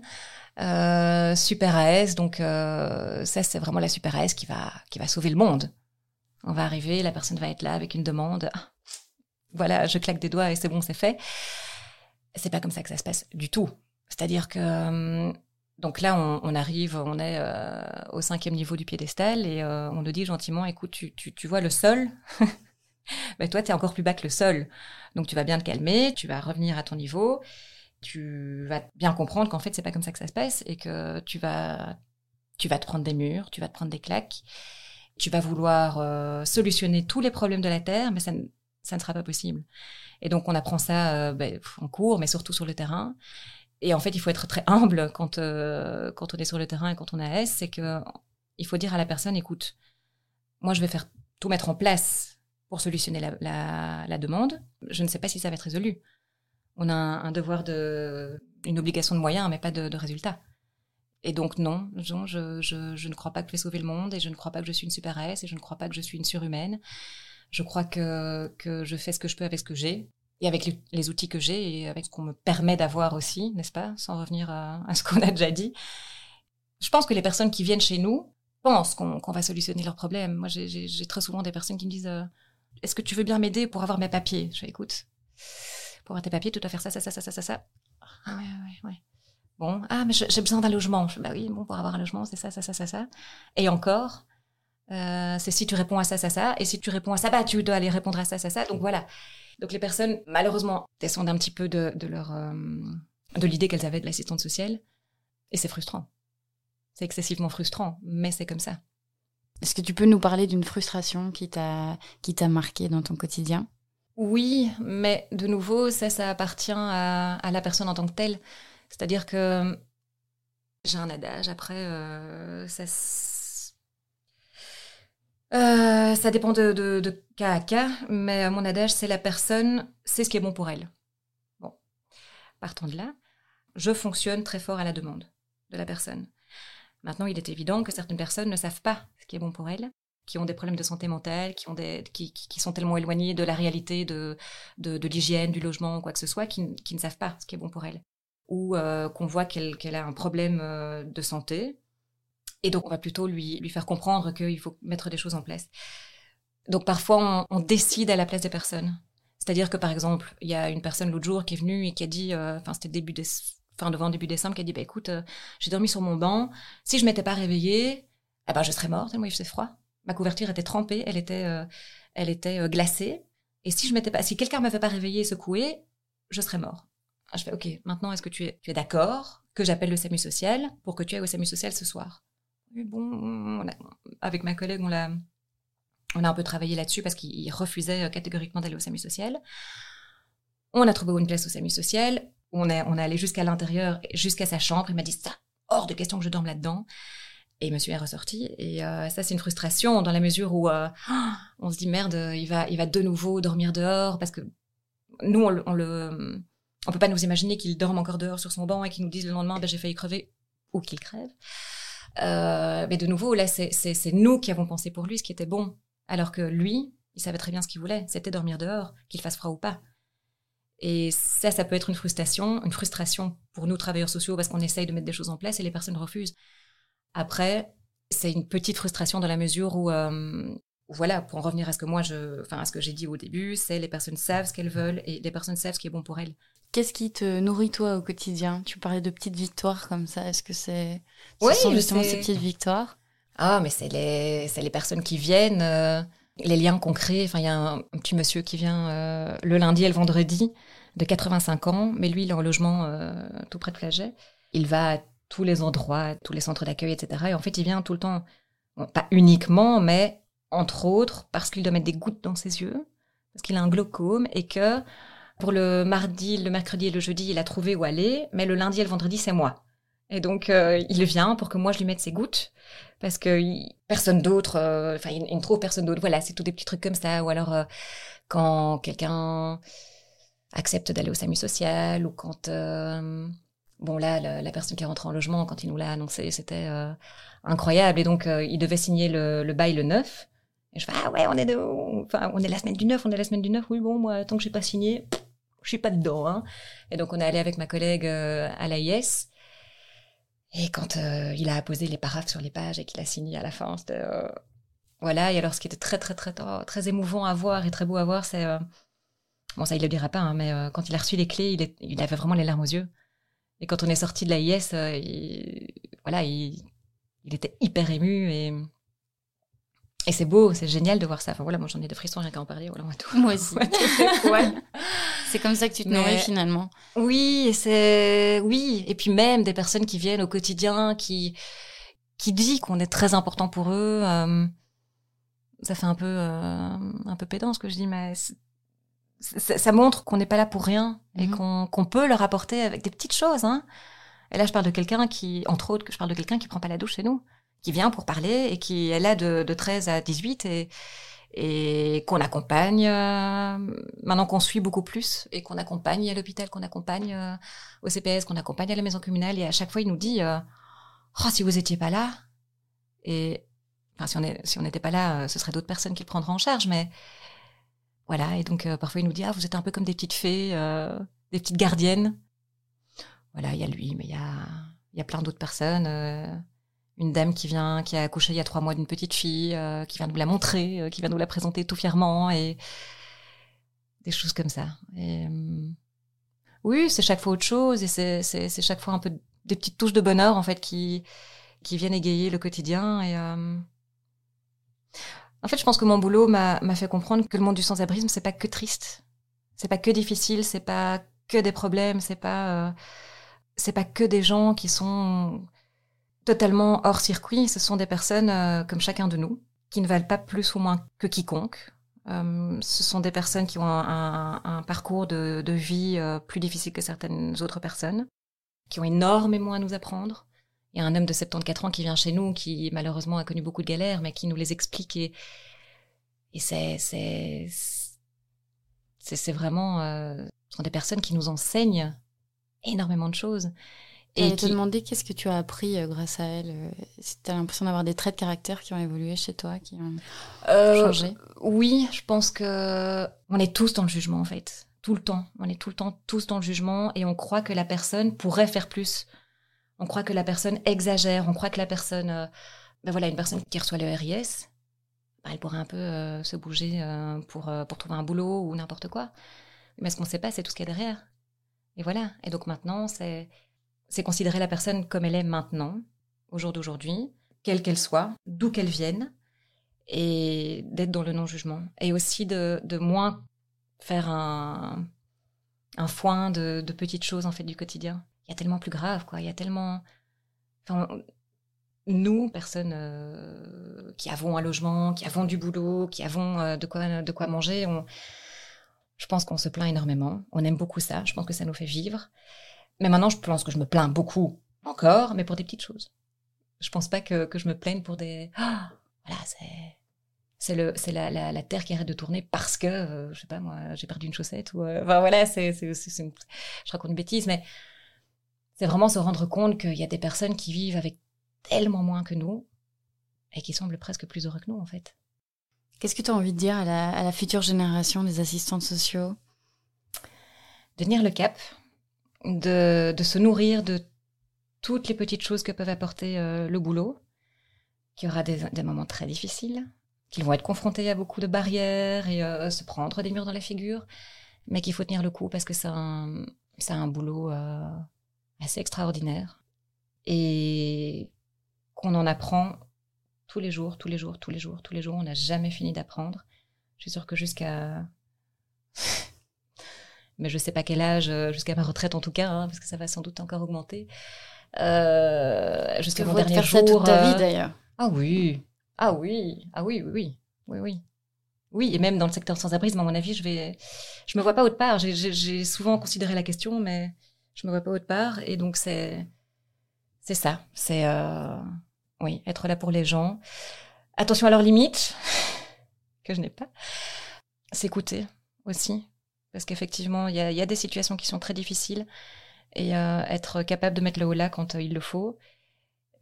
Euh, Super AS, donc ça c'est vraiment la Super AS qui va qui va sauver le monde. On va arriver, la personne va être là avec une demande. Voilà, je claque des doigts et c'est bon, c'est fait. C'est pas comme ça que ça se passe du tout. C'est-à-dire que euh, donc là, on, on, arrive, on est euh, au cinquième niveau du piédestal et euh, on nous dit gentiment, écoute, tu, tu, tu vois le sol? Ben toi, tu es encore plus bas que le sol. Donc tu vas bien te calmer, tu vas revenir à ton niveau, tu vas bien comprendre qu'en fait, c'est pas comme ça que ça se passe et que tu vas, tu vas te prendre des murs, tu vas te prendre des claques tu vas vouloir euh, solutionner tous les problèmes de la Terre, mais ça, ça ne sera pas possible. Et donc, on apprend ça euh, ben, en cours, mais surtout sur le terrain. Et en fait, il faut être très humble quand, quand on est sur le terrain et quand on a S, c'est que il faut dire à la personne, écoute, moi, je vais faire tout mettre en place pour solutionner la, demande. Je ne sais pas si ça va être résolu. On a un, devoir de, une obligation de moyens, mais pas de, résultats. Et donc non, je, je, ne crois pas que je vais sauver le monde et je ne crois pas que je suis une super S et je ne crois pas que je suis une surhumaine. Je crois que, que je fais ce que je peux avec ce que j'ai et avec les, outils que j'ai et avec ce qu'on me permet d'avoir aussi, n'est-ce pas Sans revenir à, ce qu'on a déjà dit. Je pense que les personnes qui viennent chez nous pensent qu'on va solutionner leurs problèmes. Moi, j'ai très souvent des personnes qui me disent euh, Est-ce que tu veux bien m'aider pour avoir mes papiers? Je fais Écoute, pour avoir tes papiers, tu dois faire ça, ça, ça, ça, ça, ça. Ah ouais, ouais, ouais. Bon, ah, mais j'ai besoin d'un logement. Je, bah oui, bon, pour avoir un logement, c'est ça, ça, ça, ça, ça. Et encore, euh, c'est si tu réponds à ça, ça, ça. Et si tu réponds à ça, bah, tu dois aller répondre à ça, ça, ça. Donc voilà. Donc les personnes, malheureusement, descendent un petit peu de, de leur, euh, de l'idée qu'elles avaient de l'assistante sociale. Et c'est frustrant. C'est excessivement frustrant, mais c'est comme ça.
Est-ce que tu peux nous parler d'une frustration qui t'a, qui t'a marqué dans ton quotidien?
Oui, mais de nouveau, ça, ça appartient à, à la personne en tant que telle. C'est-à-dire que j'ai un adage, après, euh, ça, euh, ça dépend de, de, cas à cas, mais mon adage, c'est la personne, c'est ce qui est bon pour elle. Bon, partons de là. Je fonctionne très fort à la demande de la personne. Maintenant, il est évident que certaines personnes ne savent pas ce qui est bon pour elles, qui ont des problèmes de santé mentale, qui, ont des, qui, qui sont tellement éloignés de la réalité de, de, de l'hygiène, du logement, quoi que ce soit, qui, qui, ne savent pas ce qui est bon pour elles ou euh, qu'on voit qu'elle a un problème euh, de santé. Et donc, on va plutôt lui, lui faire comprendre qu'il faut mettre des choses en place. Donc, parfois, on, décide à la place des personnes. C'est-à-dire que, par exemple, il y a une personne l'autre jour qui est venue et qui a dit, euh, enfin, c'était début fin devant début décembre, qui a dit, bah, écoute, j'ai dormi sur mon banc. Si je m'étais pas réveillée, eh ben, je serais morte, tellement il faisait froid. Ma couverture était trempée, elle était, elle était glacée. Et si je m'étais pas, si quelqu'un m'avait pas réveillée et secouée, je serais mort. Ah, je fais, OK, maintenant, est-ce que tu es, tu es d'accord que j'appelle le SAMU social pour que tu ailles au SAMU social ce soir? Bon, avec ma collègue, on l'a, on a un peu travaillé là-dessus parce qu'il refusait euh, catégoriquement d'aller au SAMU social. On a trouvé une place au SAMU social. On est, on est allé jusqu'à l'intérieur, jusqu'à sa chambre. Il m'a dit ça, hors de question que je dorme là-dedans. Et monsieur est ressorti. Et euh, ça, c'est une frustration dans la mesure où euh, on se dit merde, il va, il va de nouveau dormir dehors parce que nous, on, on le, on peut pas nous imaginer qu'il dorme encore dehors sur son banc et qu'il nous dise le lendemain, ben, j'ai failli crever ou qu'il crève. Euh, mais de nouveau, là, c'est nous qui avons pensé pour lui ce qui était bon. Alors que lui, il savait très bien ce qu'il voulait. C'était dormir dehors, qu'il fasse froid ou pas. Et ça, ça peut être une frustration, une frustration pour nous, travailleurs sociaux, parce qu'on essaye de mettre des choses en place et les personnes refusent. Après, c'est une petite frustration dans la mesure où, euh, voilà, pour en revenir à ce que moi, je, enfin, à ce que j'ai dit au début, c'est les personnes savent ce qu'elles veulent et les personnes savent ce qui est bon pour elles.
Qu'est-ce qui te nourrit toi au quotidien? Tu parlais de petites victoires comme ça. Est-ce que c'est oui, sont justement ces petites victoires?
Ah, mais c'est les, c'est les personnes qui viennent, euh, les liens qu'on crée. Enfin, il y a un, petit monsieur qui vient euh, le lundi et le vendredi, de 85 ans, mais lui, il est en logement euh, tout près de Flaget. Il va à tous les endroits, tous les centres d'accueil, etc. Et en fait, il vient tout le temps, pas uniquement, mais entre autres, parce qu'il doit mettre des gouttes dans ses yeux, parce qu'il a un glaucome et que pour le mardi, le mercredi et le jeudi, il a trouvé où aller, mais le lundi et le vendredi, c'est moi. Et donc, euh, il vient pour que moi, je lui mette ses gouttes, parce que personne d'autre, euh, enfin, il, ne trouve personne d'autre. Voilà, c'est tous des petits trucs comme ça. Ou alors, euh, quand quelqu'un accepte d'aller au SAMU social, ou quand, bon là, la, personne qui est rentrée en logement, quand il nous l'a annoncé, c'était incroyable. Et donc, il devait signer le, bail le 9. Et je fais, ah ouais, on est de, on est la semaine du 9, on est la semaine du 9. Oui, bon, moi, tant que j'ai pas signé, je suis pas dedans. Hein. Et donc on est allé avec ma collègue euh, à l'AIS. Et quand euh, il a apposé les paraphes sur les pages et qu'il a signé à la fin, c'était euh, voilà. Et alors ce qui était très très très très émouvant à voir et très beau à voir, c'est bon ça il le dira pas, hein, mais quand il a reçu les clés, il, avait vraiment les larmes aux yeux. Et quand on est sorti de l'AIS, voilà, il, il était hyper ému et et c'est beau, c'est génial de voir ça. Enfin voilà, moi j'en ai des frissons rien qu'à en parler. Voilà, moi,
tout, moi aussi. c'est comme ça que tu te nourris finalement.
Oui, c'est oui. Et puis même des personnes qui viennent au quotidien, qui qui disent qu'on est très important pour eux. Euh, ça fait un peu euh, un peu pédant ce que je dis, mais ça, montre qu'on n'est pas là pour rien et
Mhm.
qu'on peut leur apporter avec des petites choses. Hein. Et là, je parle de quelqu'un qui, entre autres, je parle de quelqu'un qui prend pas la douche chez nous, qui vient pour parler et qui est là de, de 13 à 18 et, et qu'on accompagne euh, maintenant qu'on suit beaucoup plus et qu'on accompagne à l'hôpital, qu'on accompagne euh, au CPS, qu'on accompagne à la maison communale et à chaque fois il nous dit euh, oh si vous étiez pas là et enfin si on est, si n'était pas là, euh, ce serait d'autres personnes qui le prendraient en charge, mais voilà et donc euh, parfois il nous dit ah vous êtes un peu comme des petites fées, des petites gardiennes. Voilà il y a lui, mais il y a y a plein d'autres personnes. Une dame qui vient, qui a accouché il y a trois mois d'une petite fille, euh, qui vient nous la montrer, euh, qui vient nous la présenter tout fièrement et des choses comme ça. Et, euh, oui, c'est chaque fois autre chose et c'est, chaque fois un peu des petites touches de bonheur en fait qui qui viennent égayer le quotidien et euh, en fait, je pense que mon boulot m'a, m'a fait comprendre que le monde du sans-abrisme c'est pas que triste, c'est pas que difficile, c'est pas que des problèmes, c'est pas euh, c'est pas que des gens qui sont totalement hors circuit. Ce sont des personnes euh, comme chacun de nous, qui ne valent pas plus ou moins que quiconque. Euh, ce sont des personnes qui ont un, parcours de, vie euh, plus difficile que certaines autres personnes, qui ont énormément à nous apprendre. Il y a un homme de 74 ans qui vient chez nous, qui malheureusement a connu beaucoup de galères, mais qui nous les explique et, et c'est, c'est, c'est, vraiment, ce sont des personnes qui nous enseignent énormément de choses.
Et te demander qu'est-ce que tu as appris euh, grâce à elle. euh, Si tu as l'impression d'avoir des traits de caractère qui ont évolué chez toi, qui ont
Euh,
changé?
Oui, je pense que on est tous dans le jugement en fait, tout le temps. On est tout le temps tous dans le jugement et on croit que la personne pourrait faire plus. On croit que la personne exagère. On croit que la personne, ben voilà, une personne qui reçoit le RIS, ben elle pourrait un peu euh, se bouger euh, pour pour trouver un boulot ou n'importe quoi. Mais ce qu'on ne sait pas, c'est tout ce qu'il y a derrière. Et voilà. Et donc maintenant, c'est c'est considérer la personne comme elle est maintenant, au jour d'aujourd'hui, quelle qu'elle soit, d'où qu'elle vienne et d'être dans le non-jugement. Et aussi de, moins faire un, foin de, petites choses en fait du quotidien. Il y a tellement plus grave, quoi. Il y a tellement... Nous, personnes euh, qui avons un logement, qui avons du boulot, qui avons euh, de, quoi, de quoi manger, je pense qu'on se plaint énormément. On aime beaucoup ça. Je pense que ça nous fait vivre. Mais maintenant, je pense que je me plains beaucoup encore, mais pour des petites choses. Je pense pas que, que je me plaigne pour des... Ah, voilà, c'est c'est le c'est la, la, la terre qui arrête de tourner parce que euh, je sais pas moi j'ai perdu une chaussette ou euh, enfin voilà c'est c'est c'est- c'est une- je raconte une bêtise mais c'est vraiment se rendre compte qu'il y a des personnes qui vivent avec tellement moins que nous et qui semblent presque plus heureux que nous en fait.
Qu'est-ce que tu as envie de dire à la, à la future génération des assistantes sociaux?
De tenir le cap de de se nourrir de toutes les petites choses que peuvent apporter euh, le boulot qu'il y aura des, des moments très difficiles qu'ils vont être confrontés à beaucoup de barrières et euh, se prendre des murs dans la figure, mais qu'il faut tenir le coup parce que c'est un, un boulot euh, assez extraordinaire et qu'on en apprend tous les jours, tous les jours, tous les jours, tous les jours. On n'a jamais fini d'apprendre. Je suis sûre que jusqu'à... mais je sais pas quel âge, euh, jusqu'à ma retraite en tout cas, hein, parce que ça va sans doute encore augmenter. Euh, jusqu'à mon dernier
faire
jour.
ça toute ta
euh,
vie d'ailleurs.
ah oui, ah oui, ah oui, oui, oui, oui, oui. Oui, et même dans le secteur sans-abrisme, à mon avis, je vais, je me vois pas autre part. J'ai- souvent considéré la question, mais je me vois pas autre part. Et donc c'est, c'est ça. C'est, euh, oui, être là pour les gens. Attention à leurs limites, que je n'ai pas. S'écouter aussi, parce qu'effectivement, il y a, des situations qui sont très difficiles et euh, être capable de mettre le haut là quand euh, il le faut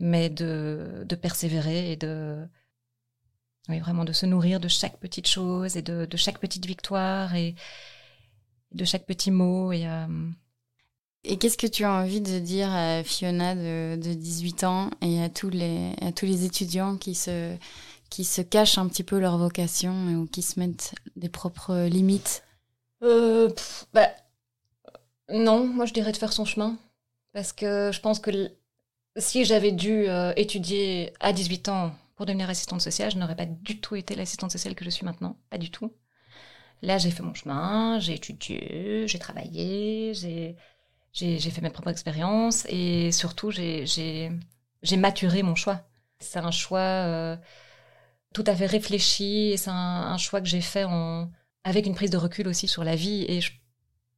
mais de, persévérer et de vraiment de se nourrir de chaque petite chose et de, de chaque petite victoire et de chaque petit mot et euh,
Et qu'est-ce que tu as envie de dire à Fiona de, de 18 ans et à tous les, à tous les étudiants qui se, qui se cachent un petit peu leur vocation ou qui se mettent des propres limites?
Euh, bah, non, moi je dirais de faire son chemin. Parce que je pense que si j'avais dû euh, étudier à 18 ans pour devenir assistante sociale, je n'aurais pas du tout été l'assistante sociale que je suis maintenant. Pas du tout. Là, j'ai fait mon chemin, j'ai étudié, j'ai travaillé, j'ai fait mes propres expériences et surtout, j'ai maturé mon choix. C'est un choix euh, tout à fait réfléchi et c'est un choix que j'ai fait en avec une prise de recul aussi sur la vie. Et je,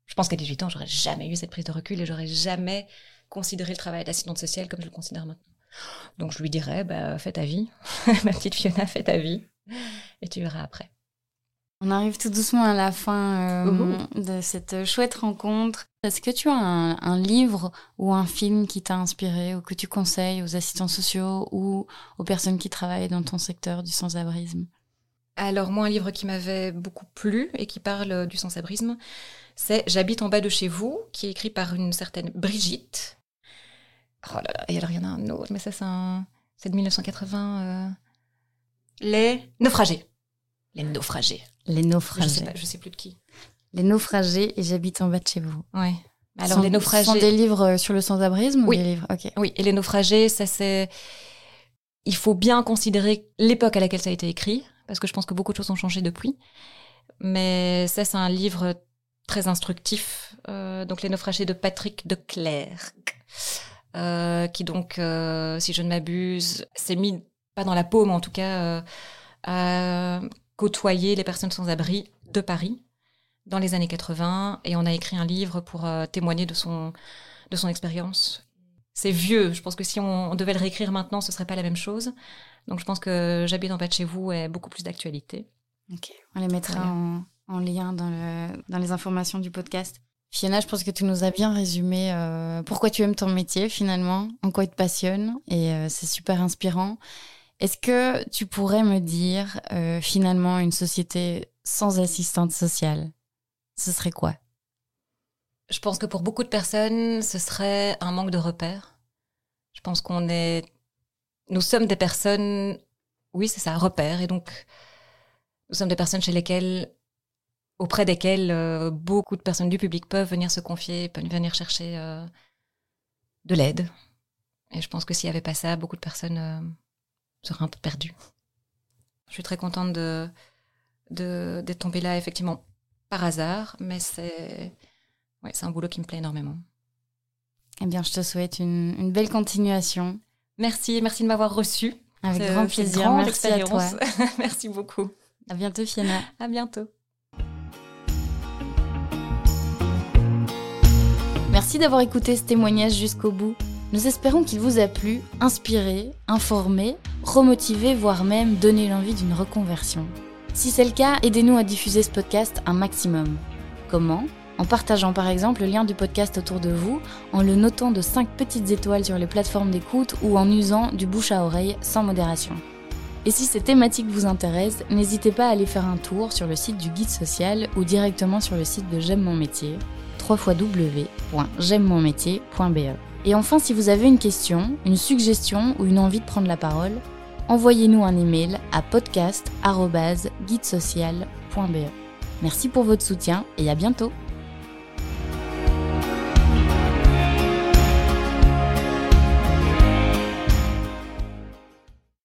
je pense qu'à 18 ans, j'aurais jamais eu cette prise de recul et j'aurais jamais considéré le travail d'assistante sociale comme je le considère maintenant. Donc je lui dirais, bah, fais ta vie, ma petite Fiona, fais ta vie, et tu verras après.
On arrive tout doucement à la fin euh, de cette chouette rencontre. Est-ce que tu as un, livre ou un film qui t'a inspiré ou que tu conseilles aux assistants sociaux ou aux personnes qui travaillent dans ton secteur du sans-abrisme?
Alors moi, un livre qui m'avait beaucoup plu et qui parle du sans-abrisme, c'est J'habite en bas de chez vous, qui est écrit par une certaine Brigitte. Oh là là, et alors il y en a un autre, mais ça c'est de 1980. Euh, Les naufragés. Les naufragés.
Les naufragés. Je
sais, pas, je sais plus de qui.
Les naufragés et j'habite en bas de chez vous.
Oui. Alors les naufragés.
Ce sont des livres euh, sur le sans-abrisme
oui.
des livres?
Oui, et les naufragés, ça c'est. Il faut bien considérer l'époque à laquelle ça a été écrit, parce que je pense que beaucoup de choses ont changé depuis. Mais ça, c'est un livre très instructif. Euh, donc, Les naufragés de Patrick de Clercq, euh, qui donc, si je ne m'abuse, s'est mis, pas dans la paume en tout cas, à côtoyer les personnes sans abri de Paris dans les années 80 et on a écrit un livre pour euh, témoigner de son, de son expérience. C'est vieux, je pense que si on, devait le réécrire maintenant, ce serait pas la même chose. Donc je pense que J'habite en bas de chez vous est beaucoup plus d'actualité.
Ok, on les mettra en, en, lien dans, le, dans les informations du podcast. Fiona, je pense que tu nous as bien résumé euh, pourquoi tu aimes ton métier finalement, en quoi il te passionne et euh, c'est super inspirant. Est-ce que tu pourrais me dire euh, finalement une société sans assistante sociale Ce serait quoi?
Je pense que pour beaucoup de personnes, ce serait un manque de repères. Je pense qu'on est... Nous sommes des personnes... Oui, c'est ça, repères. Et donc, nous sommes des personnes chez lesquelles auprès desquelles euh, beaucoup de personnes du public peuvent venir se confier, peuvent venir chercher euh, de l'aide. Et je pense que s'il n'y avait pas ça, beaucoup de personnes serait un peu perdue. Je suis très contente de d'être tombée là effectivement par hasard, mais c'est un boulot qui me plaît énormément.
Eh bien, je te souhaite une, belle continuation.
Merci, merci de m'avoir reçue.
Avec grand plaisir. Merci à toi.
merci beaucoup.
À bientôt, Fiona.
À bientôt.
Merci d'avoir écouté ce témoignage jusqu'au bout. Nous espérons qu'il vous a plu, inspiré, informé, remotivé, voire même donné l'envie d'une reconversion. Si c'est le cas, aidez-nous à diffuser ce podcast un maximum. Comment? En partageant par exemple le lien du podcast autour de vous, en le notant de 5 petites étoiles sur les plateformes d'écoute ou en usant du bouche à oreille sans modération. Et si ces thématiques vous intéressent, n'hésitez pas à aller faire un tour sur le site du guide social ou directement sur le site de J'aime mon métier, www.j'aime-mon-métier.be. Et enfin, si vous avez une question, une suggestion ou une envie de prendre la parole, envoyez-nous un email à podcast.guidesocial.be. Merci pour votre soutien et à bientôt